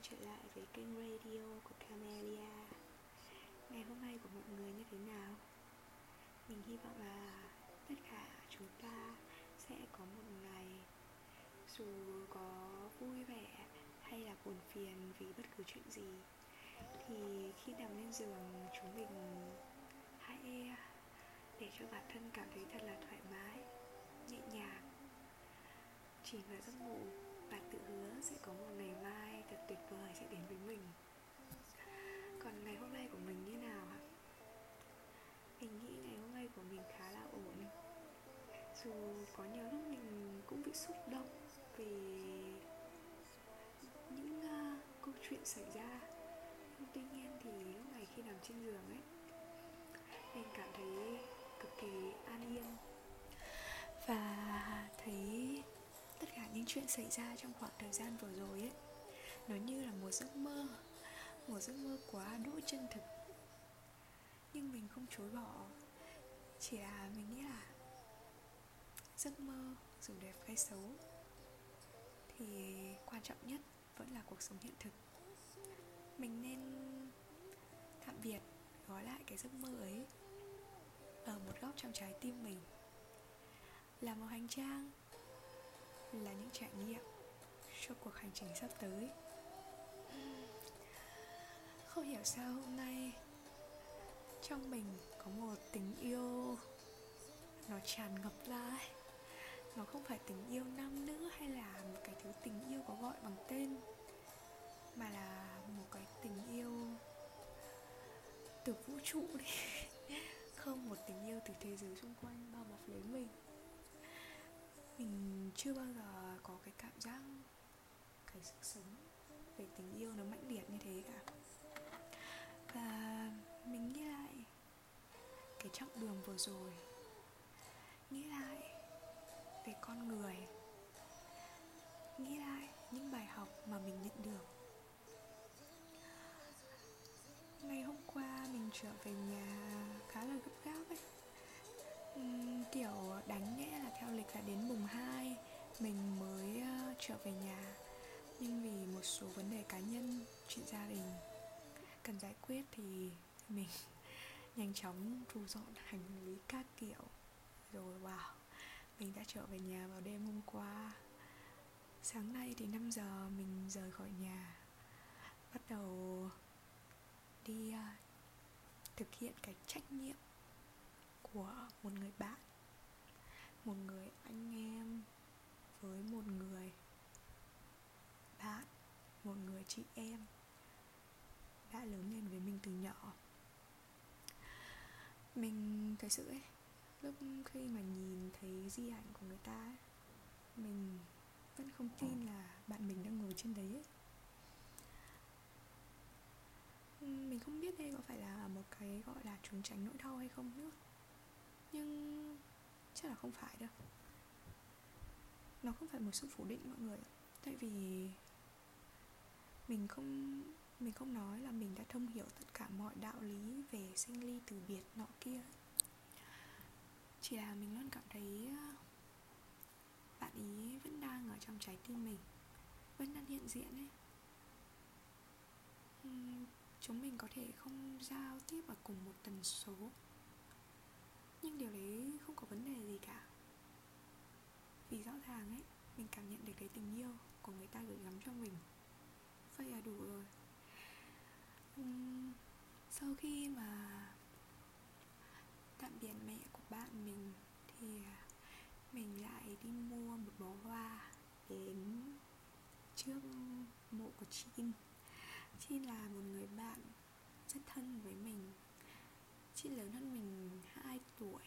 quay trở lại với kênh radio của Camelia Ngày hôm nay của mọi người như thế nào? Mình hy vọng là tất cả chúng ta sẽ có một ngày Dù có vui vẻ hay là buồn phiền vì bất cứ chuyện gì Thì khi nằm lên giường chúng mình hãy để cho bản thân cảm thấy thật là thoải mái, nhẹ nhàng chỉ vào giấc ngủ và tự hứa sẽ có một ngày mai thật tuyệt vời sẽ đến với mình. Còn ngày hôm nay của mình như nào ạ? Mình nghĩ ngày hôm nay của mình khá là ổn. Dù có nhiều lúc mình cũng bị xúc động vì những uh, câu chuyện xảy ra. Nhưng tuy nhiên thì lúc này khi nằm trên giường ấy mình cảm thấy cực kỳ an yên. Và thấy tất cả những chuyện xảy ra trong khoảng thời gian vừa rồi ấy. Nó như là một giấc mơ, một giấc mơ quá đỗi chân thực. Nhưng mình không chối bỏ, chỉ là mình nghĩ là giấc mơ dù đẹp hay xấu thì quan trọng nhất vẫn là cuộc sống hiện thực. Mình nên tạm biệt, gói lại cái giấc mơ ấy ở một góc trong trái tim mình. Là một hành trang là những trải nghiệm cho cuộc hành trình sắp tới. Không hiểu sao hôm nay trong mình có một tình yêu nó tràn ngập ra ấy. Nó không phải tình yêu nam nữ hay là một cái thứ tình yêu có gọi bằng tên, mà là một cái tình yêu từ vũ trụ đi. Không, một tình yêu từ thế giới xung quanh bao bọc lấy mình mình chưa bao giờ có cái cảm giác cái sức sống về tình yêu nó mãnh liệt như thế cả. Và mình nghĩ lại, cái chặng đường vừa rồi, nghĩ lại trở về nhà. Nhưng vì một số vấn đề cá nhân chuyện gia đình cần giải quyết thì mình nhanh chóng thu dọn hành lý các kiểu. Rồi wow mình đã trở về nhà vào đêm hôm qua. Sáng nay thì 5 giờ mình rời khỏi nhà. Bắt đầu đi uh, thực hiện cái trách nhiệm của một người bạn một người anh em với một người bạn một người chị em đã lớn lên với mình từ nhỏ mình thật sự ấy lúc khi mà nhìn thấy di ảnh của người ta ấy, mình vẫn không tin là bạn mình đang ngồi trên đấy ấy. mình không biết đây có phải là một cái gọi là trốn tránh nỗi đau hay không nữa nhưng chắc là không phải đâu nó không phải một sự phủ định mọi người tại vì mình không mình không nói là mình đã thông hiểu tất cả mọi đạo lý về sinh ly từ biệt nọ kia. Chỉ là mình luôn cảm thấy ờ, bạn ý vẫn đang ở trong trái tim mình, vẫn đang hiện diện ấy. Chúng mình có thể không giao tiếp ở cùng một tần số, nhưng điều đấy không có vấn đề gì cả. Vì rõ ràng ấy, mình cảm nhận được cái tình yêu của người ta gửi gắm cho mình vậy là đủ rồi. Uhm, sau khi mà tạm biệt mẹ của bạn mình thì à, mình lại đi mua một bó hoa đến trước mộ của chim Chin là một người bạn rất thân với mình. Chị lớn hơn mình 2 tuổi.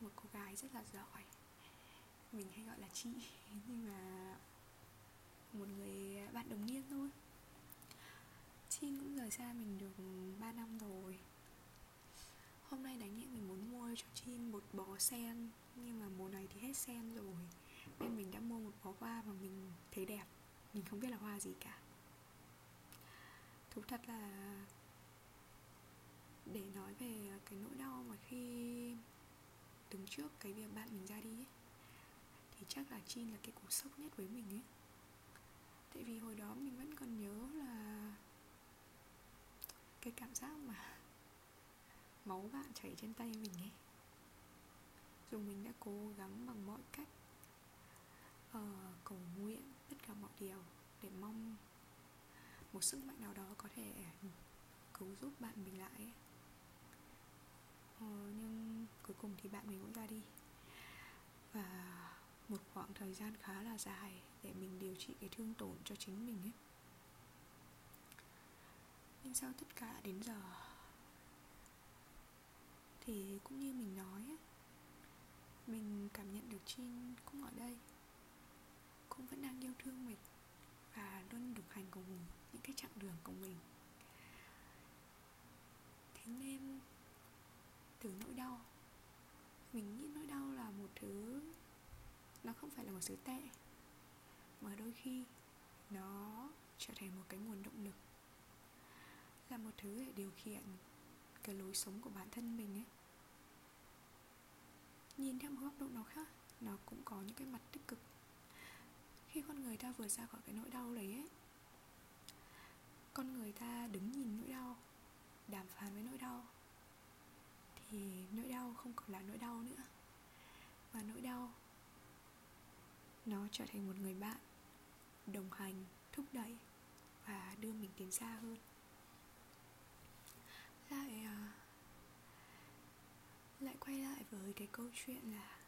Một cô gái rất là giỏi. Mình hay gọi là chị Nhưng mà một người bạn đồng niên thôi. Chin cũng rời xa mình được 3 năm rồi. Hôm nay đáng nhẽ mình muốn mua cho Chin một bó sen Nhưng mà mùa này thì hết sen rồi. Nên mình đã mua một bó hoa mà mình thấy đẹp. Mình không biết là hoa gì cả. Thú thật là Để nói về cái nỗi đau mà khi Đứng trước cái việc bạn mình ra đi ấy, Thì chắc là Chin là cái cú sốc nhất với mình ấy tại vì hồi đó mình vẫn còn nhớ là cái cảm giác mà máu bạn chảy trên tay mình ấy dù mình đã cố gắng bằng mọi cách uh, cầu nguyện tất cả mọi điều để mong một sức mạnh nào đó có thể cứu giúp bạn mình lại ấy. Uh, nhưng cuối cùng thì bạn mình cũng ra đi và một khoảng thời gian khá là dài để mình điều trị cái thương tổn cho chính mình ấy. Nhưng sau tất cả đến giờ thì cũng như mình nói ấy, mình cảm nhận được Chin cũng ở đây cũng vẫn đang yêu thương mình và luôn đồng hành cùng những cái chặng đường của mình. Thế nên từ nỗi đau mình nghĩ nỗi đau là một thứ nó không phải là một sự tệ, mà đôi khi nó trở thành một cái nguồn động lực. Là một thứ để điều khiển cái lối sống của bản thân mình ấy. Nhìn theo một góc độ nào khác, nó cũng có những cái mặt tích cực. Khi con người ta vừa ra khỏi cái nỗi đau đấy ấy, con người ta đứng nhìn nỗi đau, đàm phán với nỗi đau, thì nỗi đau không còn là nỗi đau nữa, mà nỗi đau nó trở thành một người bạn, đồng hành, thúc đẩy và đưa mình tiến xa hơn. Lại à, lại quay lại với cái câu chuyện là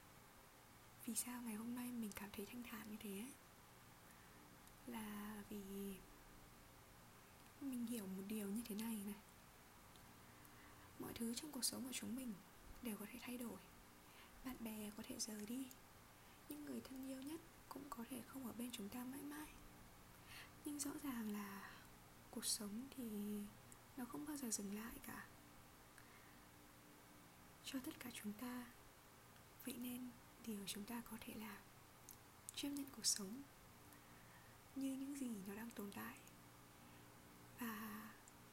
vì sao ngày hôm nay mình cảm thấy thanh thản như thế là vì mình hiểu một điều như thế này này. Mọi thứ trong cuộc sống của chúng mình đều có thể thay đổi. Bạn bè có thể rời đi những người thân yêu nhất cũng có thể không ở bên chúng ta mãi mãi. Nhưng rõ ràng là cuộc sống thì nó không bao giờ dừng lại cả. Cho tất cả chúng ta, vậy nên điều chúng ta có thể làm, chấp nhận cuộc sống như những gì nó đang tồn tại. Và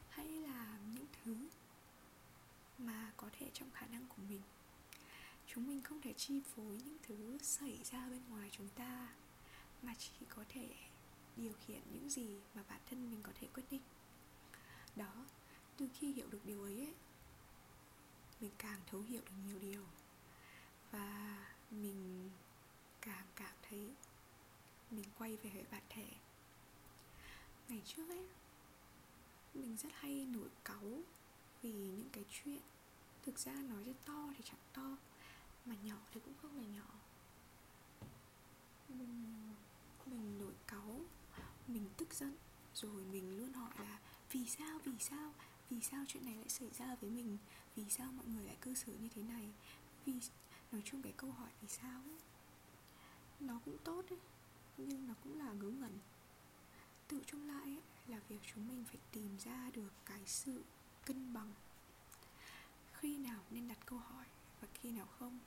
hãy làm những thứ mà có thể trong khả năng của mình chúng mình không thể chi phối những thứ xảy ra bên ngoài chúng ta mà chỉ có thể điều khiển những gì mà bản thân mình có thể quyết định. Đó từ khi hiểu được điều ấy, ấy mình càng thấu hiểu được nhiều điều. Và mình càng cảm thấy mình quay về với bản thể. Ngày trước ấy mình rất hay nổi cáu vì những cái chuyện thực ra nói cho to thì chẳng to mà nhỏ thì cũng không là nhỏ. Mình mình nổi cáu mình tức giận rồi mình luôn hỏi là vì sao vì sao? Vì sao chuyện này lại xảy ra với mình? Vì sao mọi người lại cư xử như thế này? Vì nói chung cái câu hỏi vì sao ấy, nó cũng tốt ấy, nhưng nó cũng là ngớ ngẩn. Tự chung lại ấy, là việc chúng mình phải tìm ra được cái sự cân bằng. Khi nào nên đặt câu hỏi? Và khi nào không?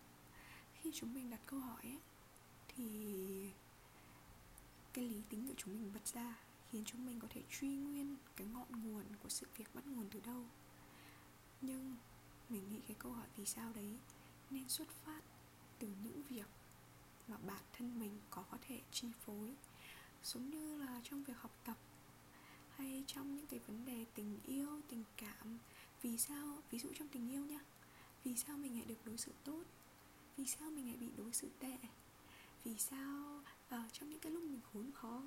Khi chúng mình đặt câu hỏi ấy, thì cái lý tính của chúng mình bật ra khiến chúng mình có thể truy nguyên cái ngọn nguồn của sự việc bắt nguồn từ đâu. Nhưng mình nghĩ cái câu hỏi vì sao đấy nên xuất phát từ những việc mà bản thân mình có thể chi phối giống như là trong việc học tập hay trong những cái vấn đề tình yêu tình cảm. Vì sao? Ví dụ trong tình yêu nhá vì sao mình lại được đối xử tốt? Vì sao mình lại bị đối xử tệ? Vì sao ở uh, trong những cái lúc mình khốn khó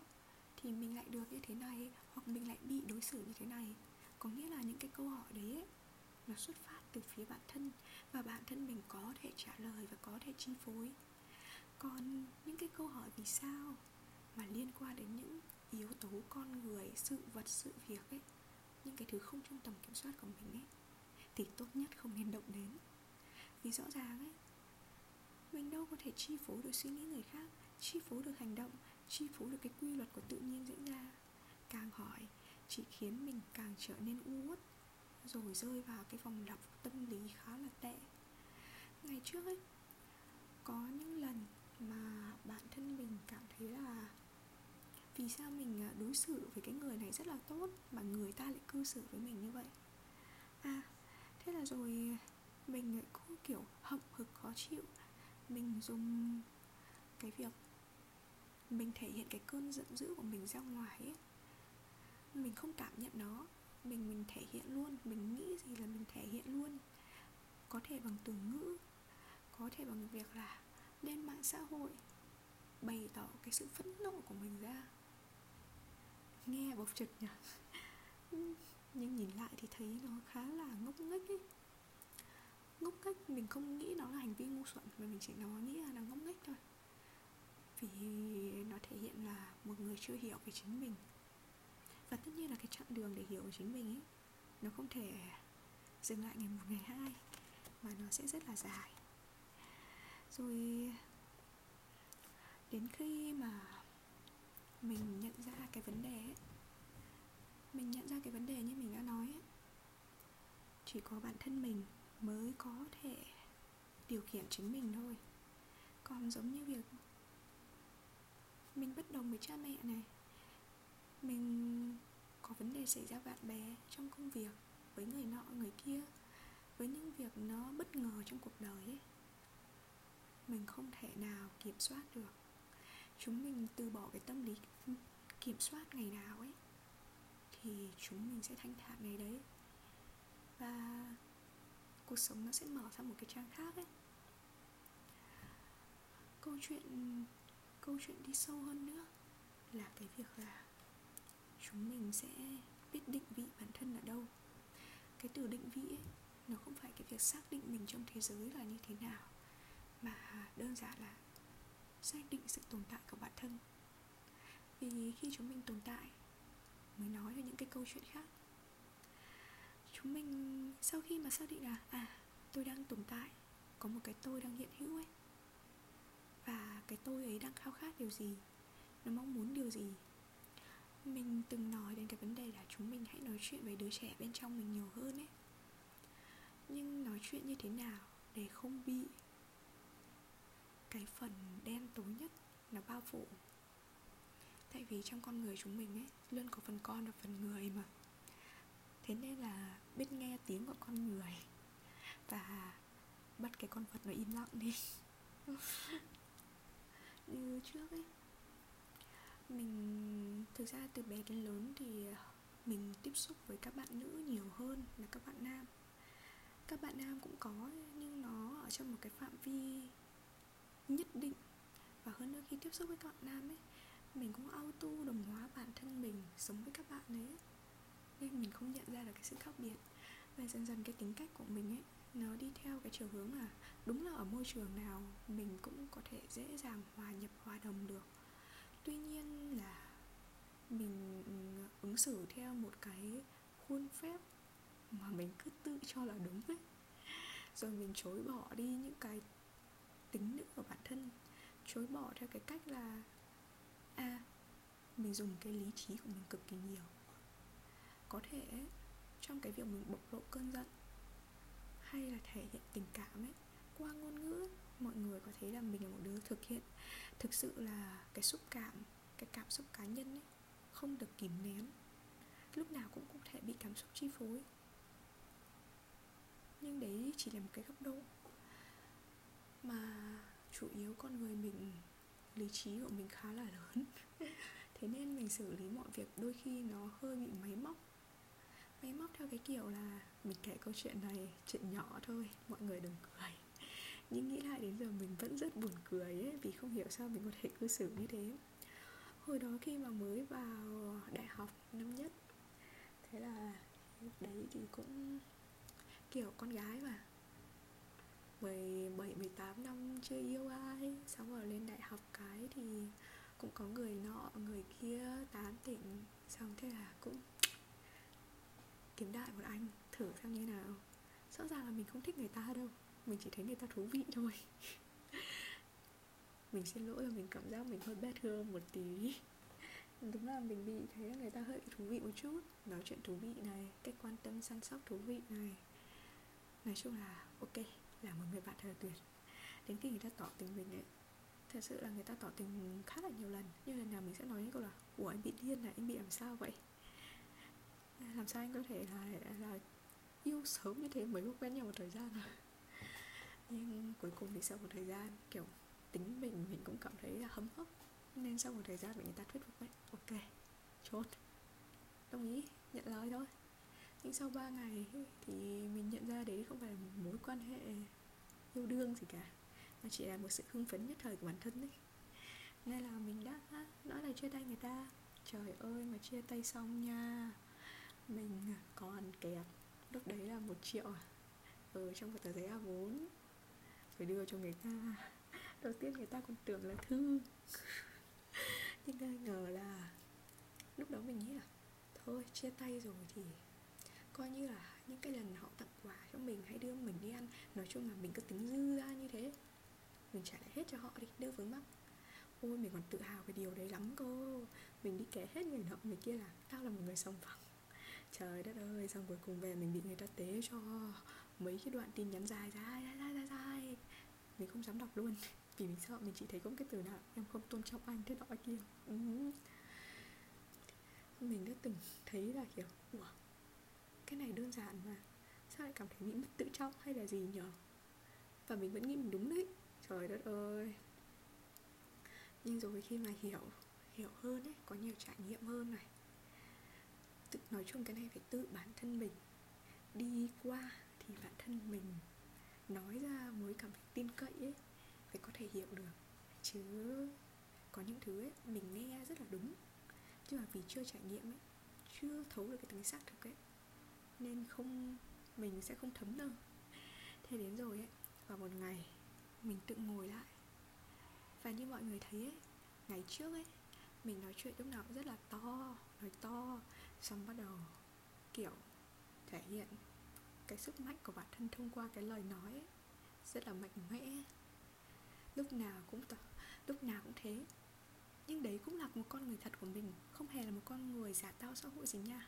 thì mình lại được như thế này hoặc mình lại bị đối xử như thế này? Có nghĩa là những cái câu hỏi đấy ấy, nó xuất phát từ phía bản thân và bản thân mình có thể trả lời và có thể chi phối. Còn những cái câu hỏi vì sao mà liên quan đến những yếu tố con người sự vật sự việc ấy những cái thứ không trong tầm kiểm soát của mình ấy thì tốt nhất không nên động đến. Vì rõ ràng ấy, mình đâu có thể chi phối được suy nghĩ người khác, chi phối được hành động, chi phối được cái quy luật của tự nhiên diễn ra. Càng hỏi, chỉ khiến mình càng trở nên u uất, rồi rơi vào cái vòng lặp tâm lý khá là tệ. Ngày trước ấy, có những lần mà bản thân mình cảm thấy là vì sao mình à, đối xử với cái người này rất là tốt mà người ta lại cư xử với mình như vậy? À thế là rồi, mình lại có kiểu, hậm hực, khó chịu. Mình dùng cái việc mình thể hiện cái cơn giận dữ của mình ra ngoài ấy. Mình không cảm nhận nó. Mình mình thể hiện luôn. Mình nghĩ gì là mình thể hiện luôn. Có thể bằng từ ngữ, có thể bằng việc là lên mạng xã hội, bày tỏ cái sự phẫn nộ của mình ra. Nghe bộc trực nhỉ? Ừ nhưng nhìn lại thì thấy nó khá là ngốc nghếch ấy. Ngốc nghếch mình không nghĩ nó là hành vi ngu xuẩn mà mình chỉ nó nghĩ là, nó ngốc nghếch thôi. Vì nó thể hiện là một người chưa hiểu về chính mình. Và tất nhiên là cái chặng đường để hiểu về chính mình ấy nó không thể dừng lại ngày một ngày hai mà nó sẽ rất là dài. Rồi đến khi mà mình nhận ra cái vấn đề ấy mình nhận ra cái vấn đề như mình đã nói ấy. Chỉ có bản thân mình mới có thể điều khiển chính mình thôi. Còn giống như việc mình bất đồng với cha mẹ này, mình có vấn đề xảy ra bạn bè trong công việc với người nọ, người kia, với những việc nó bất ngờ trong cuộc đời ấy, mình không thể nào kiểm soát được. Chúng mình từ bỏ cái tâm lý kiểm soát ngày nào ấy thì chúng mình sẽ thanh thản ngày đấy. Và cuộc sống nó sẽ mở ra một cái trang khác ấy. Câu chuyện câu chuyện đi sâu hơn nữa là cái việc là chúng mình sẽ biết định vị bản thân ở đâu. Cái từ định vị ấy, nó không phải cái việc xác định mình trong thế giới là như thế nào, mà đơn giản là xác định sự tồn tại của bản thân. Vì khi chúng mình tồn tại mới nói được những cái câu chuyện khác. Chúng mình, sau khi mà xác định là à tôi đang tồn tại, có một cái tôi đang hiện hữu ấy, và cái tôi ấy đang khao khát điều gì, nó mong muốn điều gì, mình từng nói đến cái vấn đề là chúng mình hãy nói chuyện với đứa trẻ bên trong mình nhiều hơn ấy. Nhưng nói chuyện như thế nào để không bị cái phần đen tối nhất nó bao phủ? Tại vì trong con người chúng mình ấy, luôn có phần con và phần người mà. Thế nên là biết nghe tiếng của con người và bắt cái con vật nó im lặng đi. Như trước ấy, mình, thực ra từ bé đến lớn thì ờ, mình tiếp xúc với các bạn nữ nhiều hơn là các bạn nam. Các bạn nam cũng có nhưng nó ở trong một cái phạm vi nhất định. Và hơn nữa khi tiếp xúc với các bạn nam ấy mình cũng auto đồng hóa bản thân mình, sống với các bạn ấy. Nên mình không nhận ra được cái sự khác biệt. Và dần dần cái tính cách của mình ấy, nó đi theo cái chiều hướng là đúng là ở môi trường nào, mình cũng có thể dễ dàng hòa nhập, hòa đồng được. Tuy nhiên là mình ừ, ứng xử theo một cái khuôn phép mà mình cứ tự cho là đúng ấy. Rồi mình chối bỏ đi những cái tính nữ của bản thân, chối bỏ theo cái cách là à mình dùng cái lý trí của mình cực kỳ nhiều. Có thể trong cái việc mình bộc lộ cơn giận, hay là thể hiện tình cảm ấy, qua ngôn ngữ mọi người có thấy là mình là một đứa thực hiện thực sự là cái xúc cảm, cái cảm xúc cá nhân ấy, không được kìm nén, lúc nào cũng có thể bị cảm xúc chi phối. Nhưng đấy chỉ là một cái góc độ mà chủ yếu con người mình lý trí của mình khá là lớn. Thế nên mình xử lý mọi việc đôi khi nó hơi bị máy móc. Máy móc theo cái kiểu là mình kể câu chuyện này, chuyện nhỏ thôi, mọi người đừng cười. Nhưng nghĩ lại đến giờ mình vẫn rất buồn cười ấy, vì không hiểu sao mình có thể cư xử như thế. Hồi đó khi mà mới vào đại học năm nhất, thế là đấy thì cũng kiểu con gái mà. 17, 18 năm chưa yêu ai Xong rồi lên đại học cái thì cũng có người nọ, người kia tán tỉnh. Xong thế là cũng kiếm đại một anh thử xem như nào. Rõ ràng là mình không thích người ta đâu Mình chỉ thấy người ta thú vị thôi. Mình xin lỗi là mình cảm giác mình hơi bad hơn một tí. Đúng là mình bị thấy là người ta hơi thú vị một chút. Nói chuyện thú vị này, cách quan tâm săn sóc thú vị này. Nói chung là ok là một người bạn thật là tuyệt. Đến khi người ta tỏ tình mình ấy, thật sự là người ta tỏ tình khá là nhiều lần. Nhưng lần nào mình sẽ nói những câu là, ủa, anh bị điên là anh bị làm sao vậy? À, làm sao anh có thể là là yêu sớm như thế mới có quen nhau một thời gian rồi? nhưng cuối cùng thì sau một thời gian, kiểu, tính mình mình cũng cảm thấy là hấm hấp nên sau một thời gian bị người ta thuyết phục ấy ok, chốt. Đồng ý, nhận lời thôi nhưng sau 3 ngày thì mình nhận ra đấy không phải là một mối quan hệ yêu đương gì cả, mà chỉ là một sự hưng phấn nhất thời của bản thân ấy. Nên là mình đã nói là chia tay người ta, trời ơi, mà chia tay xong nha. Mình còn kẹp lúc đấy là một triệu ở trong một tờ giấy A4 phải đưa cho người ta. Đầu tiên người ta còn tưởng là thư. Nhưng ai ngờ là lúc đó mình nghĩ là, thôi, chia tay rồi thì coi như là những cái lần họ tặng quà cho mình hay đưa mình đi ăn nói chung là mình cứ tính dư ra như thế. Mình trả lại hết cho họ đi đỡ vướng mắc. Ôi mình còn tự hào về điều đấy lắm cô mình đi kể hết người nọ người kia là tao là một người sòng phẳng. Trời đất ơi xong cuối cùng về mình bị người ta tế cho mấy cái đoạn tin nhắn dài dài dài dài dài, dài. mình không dám đọc luôn vì mình sợ mình chỉ thấy có cái từ nào em không tôn trọng anh thế nọ kia. Ừ. mình đã từng thấy là kiểu wow, cái này đơn giản mà. Sao lại cảm thấy bị mất tự trọng hay là gì nhở và mình vẫn nghĩ mình đúng đấy. Trời đất ơi. Nhưng rồi khi mà hiểu hiểu hơn ấy, có nhiều trải nghiệm hơn này. Tự, nói chung cái này phải tự bản thân mình. Đi qua thì bản thân mình nói ra mới cảm thấy tin cậy ấy phải có thể hiểu được. Chứ có những thứ ấy, mình nghe rất là đúng. Nhưng mà vì chưa trải nghiệm ấy, chưa thấu được cái tính xác thực ấy nên không mình sẽ không thấm đâu. Thế đến rồi ấy vào một ngày mình tự ngồi lại. Và như mọi người thấy ấy ngày trước ấy mình nói chuyện lúc nào cũng rất là to nói to xong bắt đầu kiểu thể hiện cái sức mạnh của bản thân thông qua cái lời nói ấy, rất là mạnh mẽ. Lúc nào cũng to, lúc nào cũng thế. Nhưng đấy cũng là một con người thật của mình không hề là một con người giả tao xã hội gì nha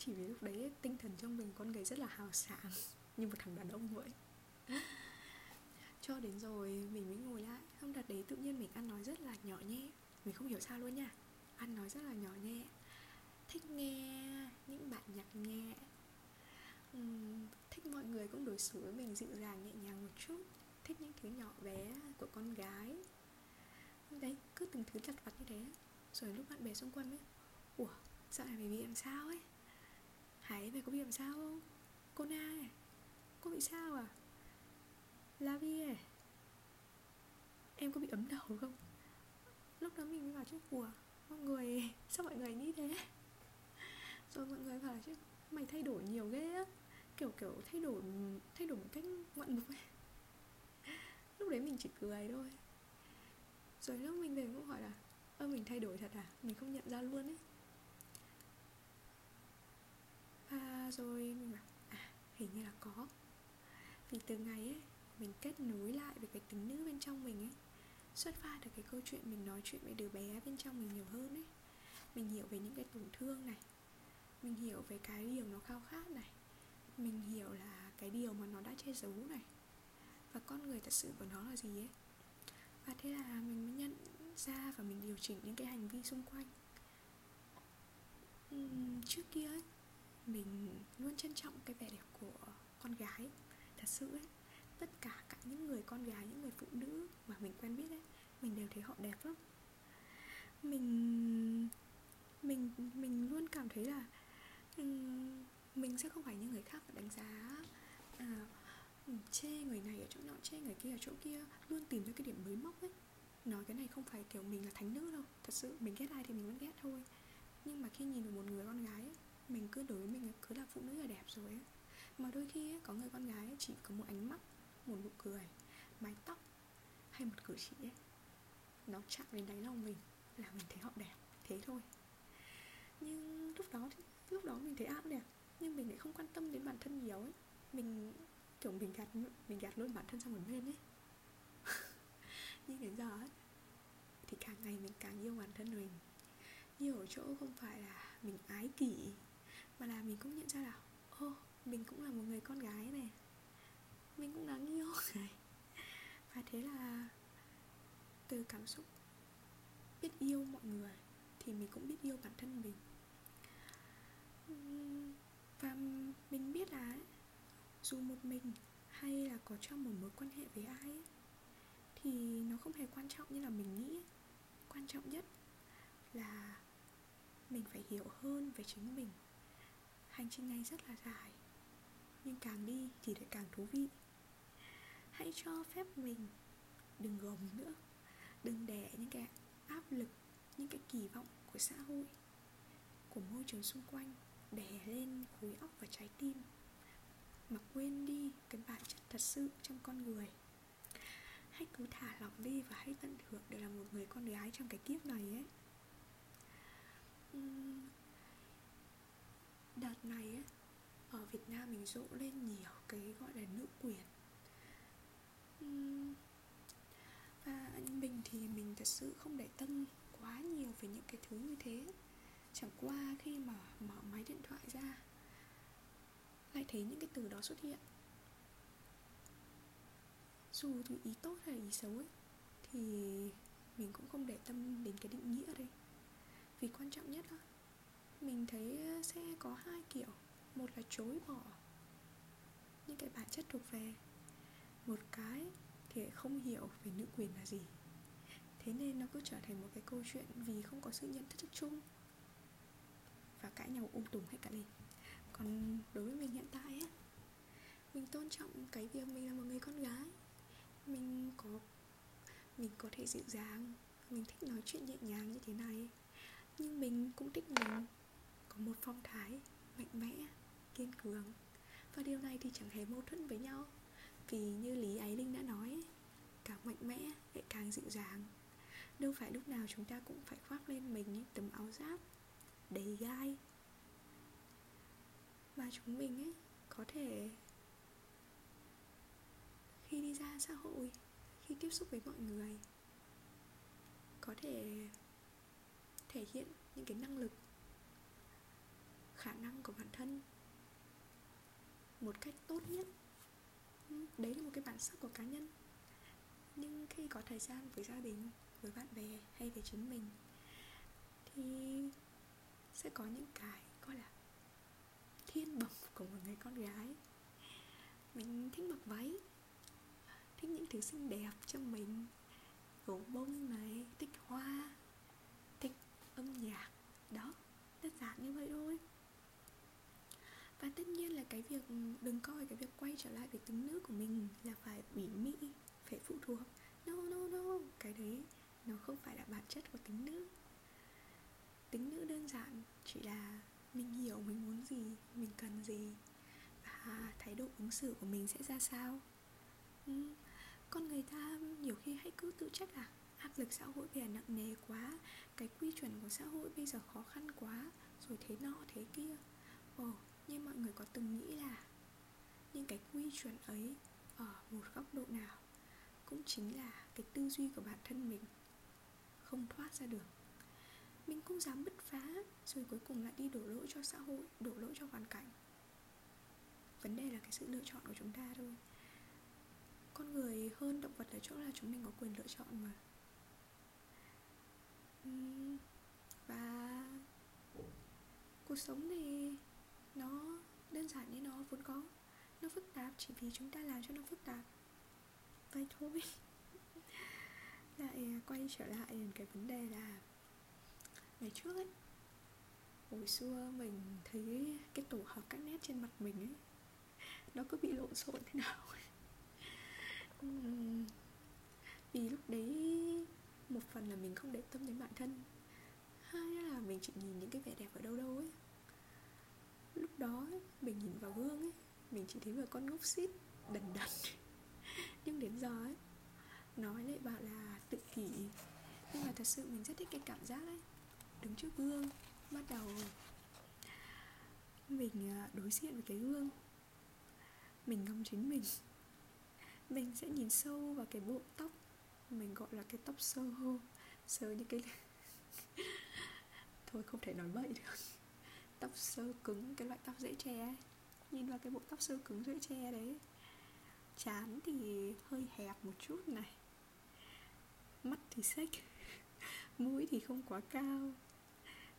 chỉ vì lúc đấy tinh thần trong mình con người rất là hào sảng như một thằng đàn ông vậy. Cho đến rồi mình mới ngồi lại. Không đặt đấy tự nhiên mình ăn nói rất là nhỏ nhẹ. Mình không hiểu sao luôn nha. Ăn nói rất là nhỏ nhẹ. Thích nghe những bản nhạc nhẹ. Uhm, thích mọi người cũng đối xử với mình dịu dàng nhẹ nhàng một chút. Thích những thứ nhỏ bé của con gái. Đấy cứ từng thứ chặt vặt như thế. Rồi lúc bạn bè xung quanh ấy ủa dạo này mày bị làm sao ấy? Hải mày có bị làm sao không? Cô na này, cô bị sao à? La vi à em có bị ấm đầu không? Lúc đó mình mới vào trước của mọi người, sao mọi người như thế? Rồi mọi người bảo chứ, mày thay đổi nhiều ghê á. Kiểu kiểu thay đổi thay đổi một cách ngoạn mục ấy. Lúc đấy mình chỉ cười thôi. Rồi lúc mình về cũng hỏi là, ơ, mình thay đổi thật à? Mình không nhận ra luôn ấy. Rồi. Mình bảo à hình như là có. Vì từ ngày ấy mình kết nối lại với cái tính nữ bên trong mình ấy xuất phát từ cái câu chuyện mình nói chuyện với đứa bé bên trong mình nhiều hơn ấy. Mình hiểu về những cái tổn thương này mình hiểu về cái điều nó khao khát này mình hiểu là cái điều mà nó đã che giấu này. Và con người thật sự của nó là gì ấy? Và thế là mình mới nhận ra và mình điều chỉnh những cái hành vi xung quanh. Uhm, trước kia ấy mình luôn trân trọng cái vẻ đẹp của con gái. Thật sự ấy tất cả các những người con gái những người phụ nữ mà mình quen biết ấy mình đều thấy họ đẹp lắm. Mình mình mình luôn cảm thấy là mình sẽ không phải như người khác phải đánh giá à, ừ, chê người này ở chỗ nọ chê người kia ở chỗ kia luôn tìm ra cái điểm mới móc ấy. Nói cái này không phải kiểu mình là thánh nữ đâu thật sự mình ghét ai thì mình vẫn ghét thôi. Nhưng mà khi nhìn được một người con gái ấy, mình cứ đối với mình cứ là phụ nữ là đẹp rồi ấy mà đôi khi ấy, có người con gái ấy, chỉ có một ánh mắt một nụ cười mái tóc hay một cử chỉ ấy nó chạm đến đáy lòng mình là mình thấy họ đẹp thế thôi. Nhưng lúc đó lúc đó mình thấy ai đẹp nhưng mình lại không quan tâm đến bản thân nhiều ấy. Mình kiểu mình gạt mình gạt luôn bản thân sang một bên ấy. Nhưng đến giờ ấy thì càng ngày mình càng yêu bản thân mình. Yêu ở chỗ không phải là mình ái kỷ và là mình cũng nhận ra là ô mình cũng là một người con gái này. Mình cũng đáng yêu này. Và thế là từ cảm xúc biết yêu mọi người thì mình cũng biết yêu bản thân mình. Và mình biết là dù một mình hay là có trong một mối quan hệ với ai ấy, thì nó không hề quan trọng như là mình nghĩ. Quan trọng nhất là mình phải hiểu hơn về chính mình hành trình này rất là dài, nhưng càng đi thì lại càng thú vị. Hãy cho phép mình đừng gồng nữa, đừng để những cái áp lực, những cái kỳ vọng của xã hội, của môi trường xung quanh đè lên khối óc và trái tim mà quên đi cái bản chất thật sự trong con người. Hãy cứ thả lỏng đi và hãy tận hưởng để là một người con gái trong cái kiếp này ấy đợt này ấy, ở Việt Nam mình rộ lên nhiều cái gọi là nữ quyền. Và mình thì mình thật sự không để tâm quá nhiều về những cái thứ như thế. Chẳng qua khi mà mở máy điện thoại ra, lại thấy những cái từ đó xuất hiện. Dù từ ý tốt hay ý xấu ấy, thì mình cũng không để tâm đến cái định nghĩa đây vì quan trọng nhất đó mình thấy ờ, sẽ có hai kiểu. Một là chối bỏ những cái bản chất thuộc về. Một cái thì không hiểu về nữ quyền là gì. Thế nên nó cứ trở thành một cái câu chuyện vì không có sự nhận thức chung và cãi nhau ung tùng hết cả lên. Còn đối với mình hiện tại á, mình tôn trọng cái việc mình là một người con gái. Mình có mình có thể dịu dàng, mình thích nói chuyện nhẹ nhàng như thế này. Nhưng mình cũng thích mình một phong thái mạnh mẽ, kiên cường. Và điều này thì chẳng hề mâu thuẫn với nhau. Vì như lý ái linh đã nói, càng mạnh mẽ, lại càng dịu dàng. Đâu phải lúc nào chúng ta cũng phải khoác lên mình những tấm áo giáp đầy gai mà chúng mình ấy có thể khi đi ra xã hội, khi tiếp xúc với mọi người, có thể thể hiện những cái năng lực khả năng của bản thân một cách tốt nhất. Ừ, đấy là một cái bản sắc của cá nhân. Nhưng khi có thời gian với gia đình, với bạn bè hay với chính mình, thì sẽ có những cái gọi là thiên bẩm của một người con gái. Mình thích mặc váy, thích những thứ xinh đẹp cho mình gấu bông này, thích hoa, thích âm nhạc. Đó đơn giản như vậy thôi và tất nhiên là cái việc ừ, đừng coi cái việc quay trở lại về tính nữ của mình là phải ủy mị, phải phụ thuộc. No no no, cái đấy nó không phải là bản chất của tính nữ. Tính nữ đơn giản chỉ là mình hiểu mình muốn gì, mình cần gì và thái độ ứng xử của mình sẽ ra sao. Ừ. con người ta nhiều khi hãy cứ tự trách là áp lực xã hội bây giờ nặng nề quá, cái quy chuẩn của xã hội bây giờ khó khăn quá, rồi thế nọ, thế kia. Ồ nhưng mọi người có từng nghĩ là những cái quy chuẩn ấy ở một góc độ nào cũng chính là cái tư duy của bản thân mình không thoát ra được. Mình cũng dám bứt phá rồi cuối cùng lại đi đổ lỗi cho xã hội, đổ lỗi cho hoàn cảnh. Vấn đề là cái sự lựa chọn của chúng ta thôi. Con người hơn động vật ở chỗ là chúng mình có quyền lựa chọn mà. Và cuộc sống thì nó, đơn giản như nó vốn có. Nó phức tạp chỉ vì chúng ta làm cho nó phức tạp. Vậy thôi. Lại à, quay trở lại đến cái vấn đề là ngày trước ấy, hồi xưa mình thấy cái tổ hợp các nét trên mặt mình ấy, nó cứ bị lộn xộn thế nào vì lúc đấy một phần là mình không để tâm đến bản thân. Hai là mình chỉ nhìn những cái vẻ đẹp ở đâu đâu ấy lúc đó mình nhìn vào gương ấy, mình chỉ thấy một con ngốc xít, đần đần. Nhưng đến giờ ấy, nói lại bảo là tự kỷ. Nhưng mà thật sự mình rất thích cái cảm giác ấy đứng trước gương, bắt đầu mình à, đối diện với cái gương. Mình ngắm chính mình. Mình sẽ nhìn sâu vào cái bộ tóc, mình gọi là cái tóc sơ hô, sơ như cái thôi không thể nói bậy được tóc sơ cứng, cái loại tóc dễ che ấy. nhìn vào cái bộ tóc sơ cứng dễ che đấy, chán thì hơi hẹp một chút này. Mắt thì xếch, mũi thì không quá cao.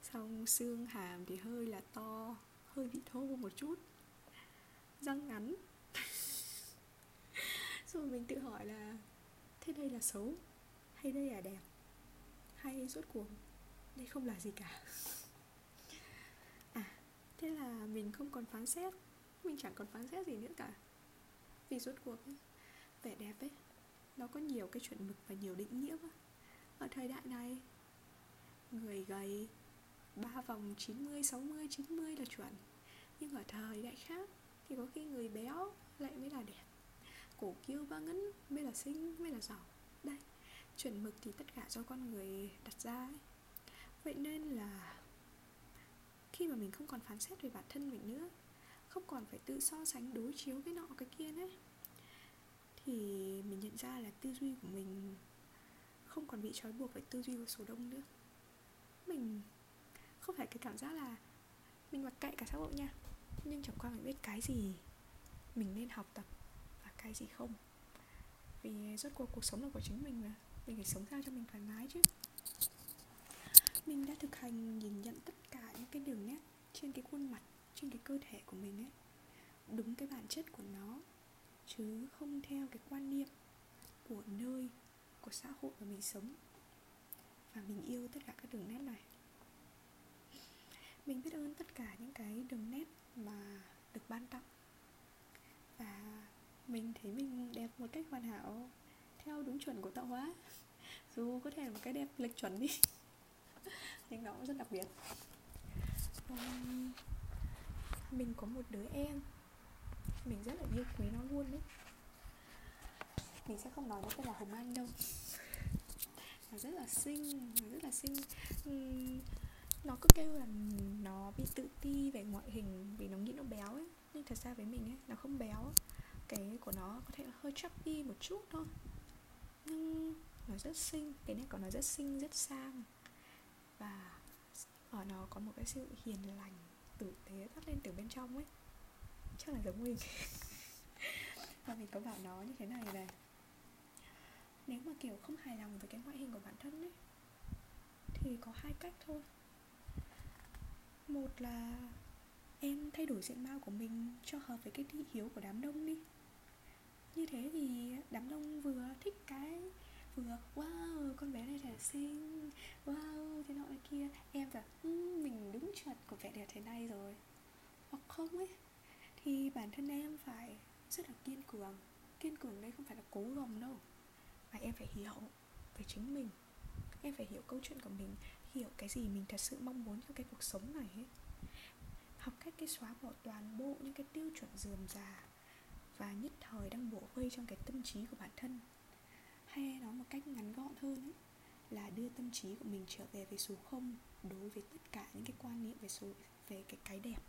Xong xương hàm thì hơi là to, hơi bị thô một chút. Răng ngắn. Rồi mình tự hỏi là, thế đây là xấu hay đây là đẹp? Hay rốt cuộc đây không là gì cả? thế là mình không còn phán xét. Mình chẳng còn phán xét gì nữa cả. Vì rốt cuộc ấy, vẻ đẹp ấy nó có nhiều cái chuẩn mực và nhiều định nghĩa quá ở thời đại này người gầy ba vòng 90, 60, 90 là chuẩn. Nhưng ở thời đại khác thì có khi người béo lại mới là đẹp. Cổ kiêu ba ngấn mới là xinh mới là giàu. Đây chuẩn mực thì tất cả do con người đặt ra ấy. vậy nên là khi mà mình không còn phán xét về bản thân mình nữa, không còn phải tự so sánh, đối chiếu cái nọ cái kia nữa. Thì mình nhận ra là tư duy của mình không còn bị trói buộc bởi tư duy của số đông nữa. Mình không phải cái cảm giác là mình mặc kệ cả xã hội nha, nhưng chẳng qua mình biết cái gì mình nên học tập và cái gì không. Vì rốt cuộc cuộc sống là của chính mình mà, mình phải sống sao cho mình thoải mái chứ mình đã thực hành nhìn nhận tất cả những cái đường nét trên cái khuôn mặt, trên cái cơ thể của mình ấy. Đúng cái bản chất của nó, chứ không theo cái quan niệm của nơi, của xã hội mà mình sống. Và mình yêu tất cả các đường nét này. Mình biết ơn tất cả những cái đường nét mà được ban tặng. Và mình thấy mình đẹp một cách hoàn hảo, theo đúng chuẩn của tạo hóa. Dù có thể là một cái đẹp lệch chuẩn đi. nhưng nó cũng rất đặc biệt. Um, mình có một đứa em. Mình rất là yêu quý nó luôn đấy. Mình sẽ không nói nó tên là hồng anh đâu. Nó rất là xinh nó rất là xinh. Uhm, nó cứ kêu là nó bị tự ti về ngoại hình vì nó nghĩ nó béo ấy. Nhưng thật ra với mình ấy nó không béo. Cái của nó có thể là hơi chubby một chút thôi. Nhưng nó rất xinh cái nét của nó rất xinh rất sang và ở nó có một cái sự hiền lành tử tế thoát lên từ bên trong ấy. Chắc là giống mình. Và mình có bảo nó như thế này này. Nếu mà, kiểu, không hài lòng với cái ngoại hình của bản thân ấy, thì có hai cách thôi. Một là em thay đổi diện mạo của mình cho hợp với cái thị hiếu của đám đông đi. Như thế thì đám đông vừa thích cái vừa wow con bé này đẹp xinh wow thế nọ thế kia. Em là um, mình đúng chuẩn của vẻ đẹp thế này rồi. Hoặc không ấy. Thì bản thân em phải rất là kiên cường. Kiên cường đây không phải là cố gồng đâu mà em phải hiểu về chính mình. Em phải hiểu câu chuyện của mình hiểu cái gì mình thật sự mong muốn cho cái cuộc sống này ấy. học cách cái xóa bỏ toàn bộ những cái tiêu chuẩn dườm già và nhất thời đang bổ vây trong cái tâm trí của bản thân hay nói một cách ngắn gọn hơn ấy, là đưa tâm trí của mình trở về với số không đối với tất cả những cái quan niệm về số về cái cái đẹp.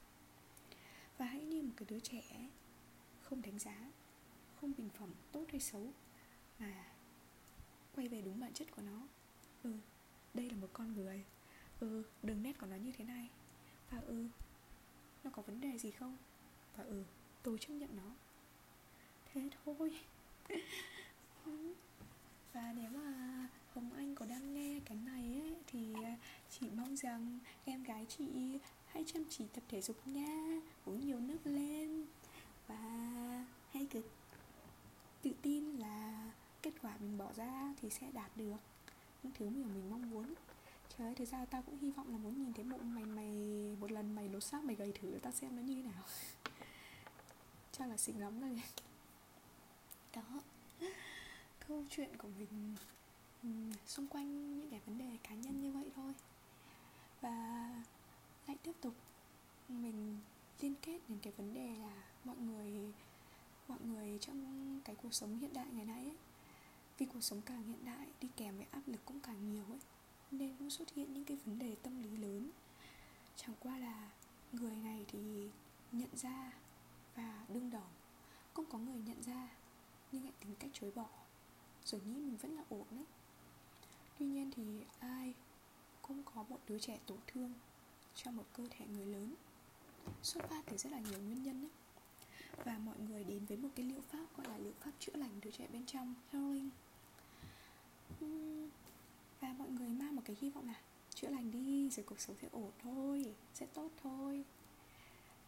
Và hãy như một cái đứa trẻ không đánh giá không bình phẩm tốt hay xấu mà quay về đúng bản chất của nó. Ừ đây là một con người. Ừ đường nét của nó như thế này. Và ừ nó có vấn đề gì không? Và ừ tôi chấp nhận nó. Thế thôi. Ừ và nếu mà hồng anh có đang nghe cái này ấy, thì chỉ mong rằng em gái chị hãy chăm chỉ tập thể dục nha. Uống nhiều nước lên. Và hãy cứ tự tin là kết quả mình bỏ ra thì sẽ đạt được những thứ mà mình mong muốn. Trời ơi, thực ra tao cũng hy vọng là muốn nhìn thấy bộ mày mày, một lần mày lột xác, mày gầy thử, tao xem nó như thế nào. Chắc là xinh lắm rồi. Đó câu chuyện của mình xung quanh những cái vấn đề cá nhân như vậy thôi. Và lại tiếp tục, mình liên kết đến cái vấn đề là mọi người mọi người trong cái cuộc sống hiện đại ngày nay ấy. Vì cuộc sống càng hiện đại đi kèm với áp lực cũng càng nhiều ấy, nên cũng xuất hiện những cái vấn đề tâm lý lớn. Chẳng qua là người này thì nhận ra và đương đầu. Cũng có người nhận ra, nhưng lại tìm cách chối bỏ rồi nghĩ mình vẫn là ổn đấy. Tuy nhiên thì ai cũng có một đứa trẻ tổn thương cho một cơ thể người lớn. Xuất phát từ rất là nhiều nguyên nhân ấy và mọi người đến với một cái liệu pháp gọi là liệu pháp chữa lành đứa trẻ bên trong, healing. Và mọi người mang một cái hy vọng là chữa lành đi, rồi cuộc sống sẽ ổn thôi, sẽ tốt thôi.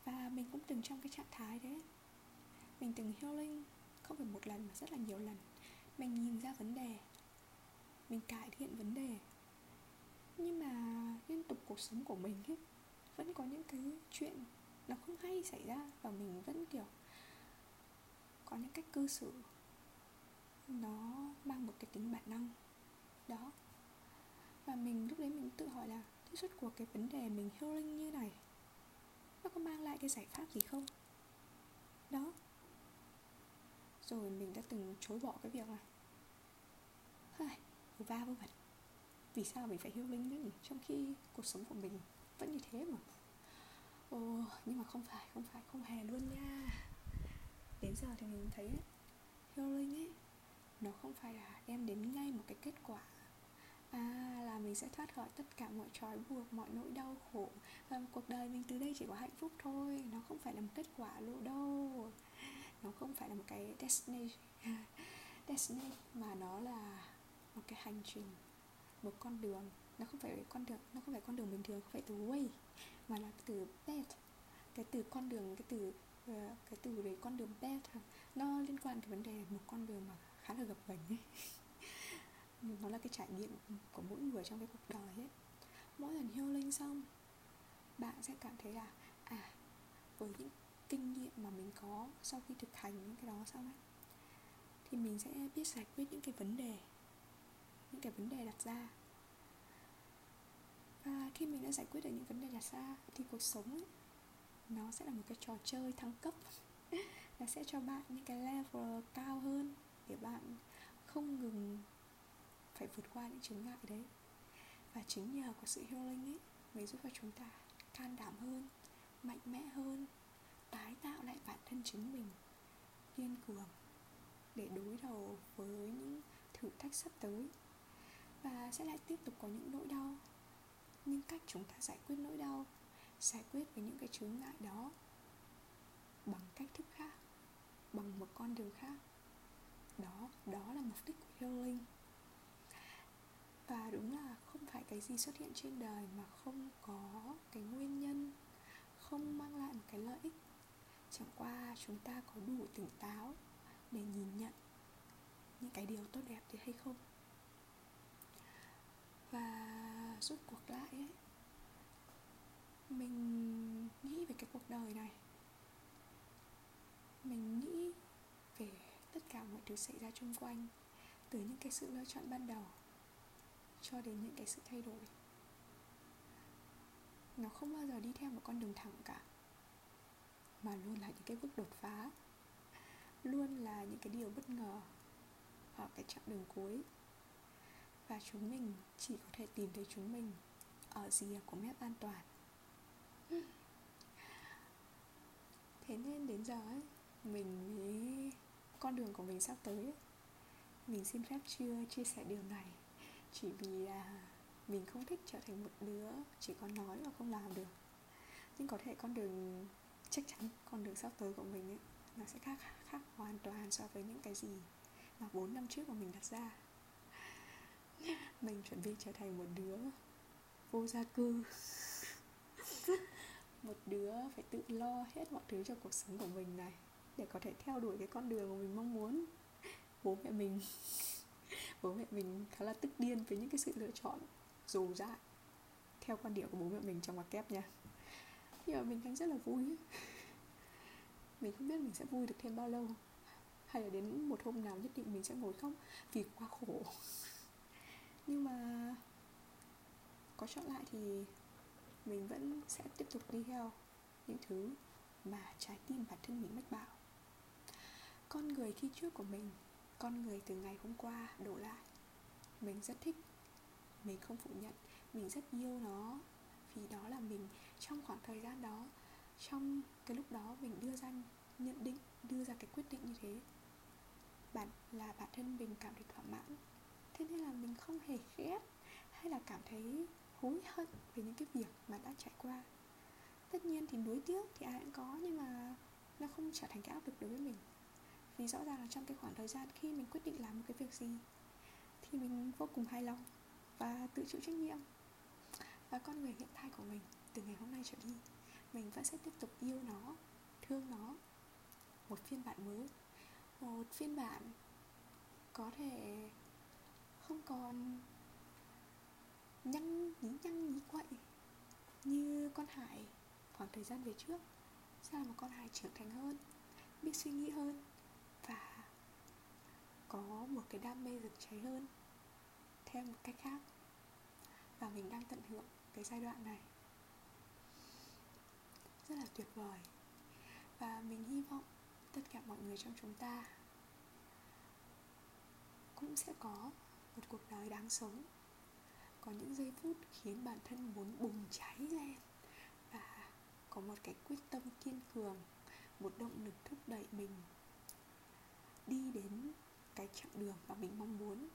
Và mình cũng từng trong cái trạng thái đấy. Mình từng healing không phải một lần mà rất là nhiều lần mình nhìn ra vấn đề. Mình cải thiện vấn đề. Nhưng mà liên tục cuộc sống của mình ấy, vẫn có những cái chuyện nó không hay xảy ra và mình vẫn, kiểu, có những cách cư xử nó mang một cái tính bản năng. Đó. Và mình, lúc đấy mình tự hỏi là thế suốt cuộc cái vấn đề mình healing như này, nó có mang lại cái giải pháp gì không? Đó rồi mình đã từng chối bỏ cái việc này, hai, va vô vẩn vì sao mình phải healing nữa nhỉ? Trong khi cuộc sống của mình vẫn như thế mà. Ồ nhưng mà không phải không phải không hề luôn nha. Đến giờ thì mình thấy healing ấy nó không phải là đem đến ngay một cái kết quả à là mình sẽ thoát khỏi tất cả mọi trói buộc mọi nỗi đau khổ. Và cuộc đời mình từ đây chỉ có hạnh phúc thôi nó không phải là một kết quả lộ đâu nó không phải là một cái destination destination mà nó là một cái hành trình một con đường. Nó không phải con đường nó không phải con đường bình thường không phải từ way mà là từ path. Cái từ con đường cái từ uh, cái từ đấy con đường path nó liên quan đến vấn đề một con đường mà khá là gập ghềnh ấy. Nó là cái trải nghiệm của mỗi người trong cái cuộc đời ấy. Mỗi lần healing xong bạn sẽ cảm thấy là à với những kinh nghiệm mà mình có sau khi thực hành những cái đó xong ấy thì mình sẽ biết giải quyết những cái vấn đề những cái vấn đề đặt ra. Và khi mình đã giải quyết được những vấn đề đặt ra thì cuộc sống ấy, nó sẽ là một cái trò chơi thăng cấp. Nó sẽ cho bạn những cái level cao hơn để bạn không ngừng phải vượt qua những chướng ngại đấy. Và chính nhờ có sự healing ấy mới giúp cho chúng ta can đảm hơn mạnh mẽ hơn tái tạo lại bản thân chính mình, kiên cường để đối đầu với những thử thách sắp tới. Và sẽ lại tiếp tục có những nỗi đau nhưng cách chúng ta giải quyết nỗi đau, giải quyết với những cái chướng ngại đó bằng cách thức khác, bằng một con đường khác. Đó đó là mục đích của healing. Và đúng là không phải cái gì xuất hiện trên đời mà không có cái nguyên nhân, không mang lại một cái lợi ích chẳng qua chúng ta có đủ tỉnh táo để nhìn nhận những cái điều tốt đẹp thì hay không. Và rút cuộc lại ấy, mình nghĩ về cái cuộc đời này. Mình nghĩ về tất cả mọi thứ xảy ra xung quanh, từ những cái sự lựa chọn ban đầu cho đến những cái sự thay đổi. Nó không bao giờ đi theo một con đường thẳng cả mà luôn là những cái bước đột phá luôn là những cái điều bất ngờ ở cái chặng đường cuối. Và chúng mình chỉ có thể tìm thấy chúng mình ở rìa của mép an toàn. Thế nên đến giờ ấy mình mới con đường của mình sắp tới ấy, mình xin phép chưa chia sẻ điều này. Chỉ vì là mình không thích trở thành một đứa chỉ có nói mà không làm được. Nhưng có thể con đường chắc chắn con đường sắp tới của mình ấy, nó sẽ khác khác hoàn toàn so với những cái gì mà 4 năm trước mà mình đặt ra. Mình chuẩn bị trở thành một đứa vô gia cư. Một đứa phải tự lo hết mọi thứ cho cuộc sống của mình này, để có thể theo đuổi cái con đường mà mình mong muốn. Bố mẹ mình, bố mẹ mình khá là tức điên với những cái sự lựa chọn dù dại theo quan điểm của bố mẹ mình trong mặt kép nha nhưng mà mình đang rất là vui. Mình không biết mình sẽ vui được thêm bao lâu. Hay là đến một hôm nào nhất định mình sẽ ngồi khóc vì quá khổ. Nhưng mà có chọn lại thì mình vẫn sẽ tiếp tục đi theo những thứ mà trái tim bản thân mình mách bảo. Con người khi trước của mình, con người từ ngày hôm qua đổ lại. Mình rất thích, mình không phủ nhận, mình rất yêu nó vì đó là mình trong khoảng thời gian đó, trong cái lúc đó mình đưa ra nhận định, đưa ra cái quyết định như thế. Bạn là bản thân mình cảm thấy thỏa mãn. Thế nên là mình không hề ghét hay là cảm thấy hối hận về những cái việc mà đã trải qua. Tất nhiên thì nuối tiếc thì ai cũng có nhưng mà nó không trở thành cái áp lực đối với mình. Vì rõ ràng là trong cái khoảng thời gian khi mình quyết định làm một cái việc gì thì mình vô cùng hài lòng và tự chịu trách nhiệm. Và con người hiện tại của mình từ ngày hôm nay trở đi, mình vẫn sẽ tiếp tục yêu nó, thương nó. Một phiên bản mới, một phiên bản có thể không còn nhăn, nhí quậy như con Hải khoảng thời gian về trước sẽ là một con Hải trưởng thành hơn, biết suy nghĩ hơn và có một cái đam mê rực cháy hơn theo một cách khác. Và mình đang tận hưởng cái giai đoạn này rất là tuyệt vời. Và mình hy vọng tất cả mọi người trong chúng ta cũng sẽ có một cuộc đời đáng sống. Có những giây phút khiến bản thân muốn bùng cháy lên và có một cái quyết tâm kiên cường, một động lực thúc đẩy mình đi đến cái chặng đường mà mình mong muốn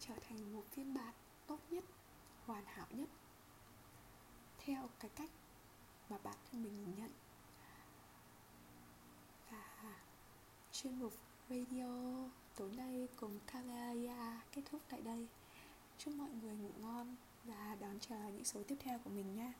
trở thành một phiên bản tốt nhất, hoàn hảo nhất theo cái cách mà bản thân mình nhìn nhận. Và chuyên mục radio tối nay cùng Kalaria kết thúc tại đây. Chúc mọi người ngủ ngon và đón chờ những số tiếp theo của mình nha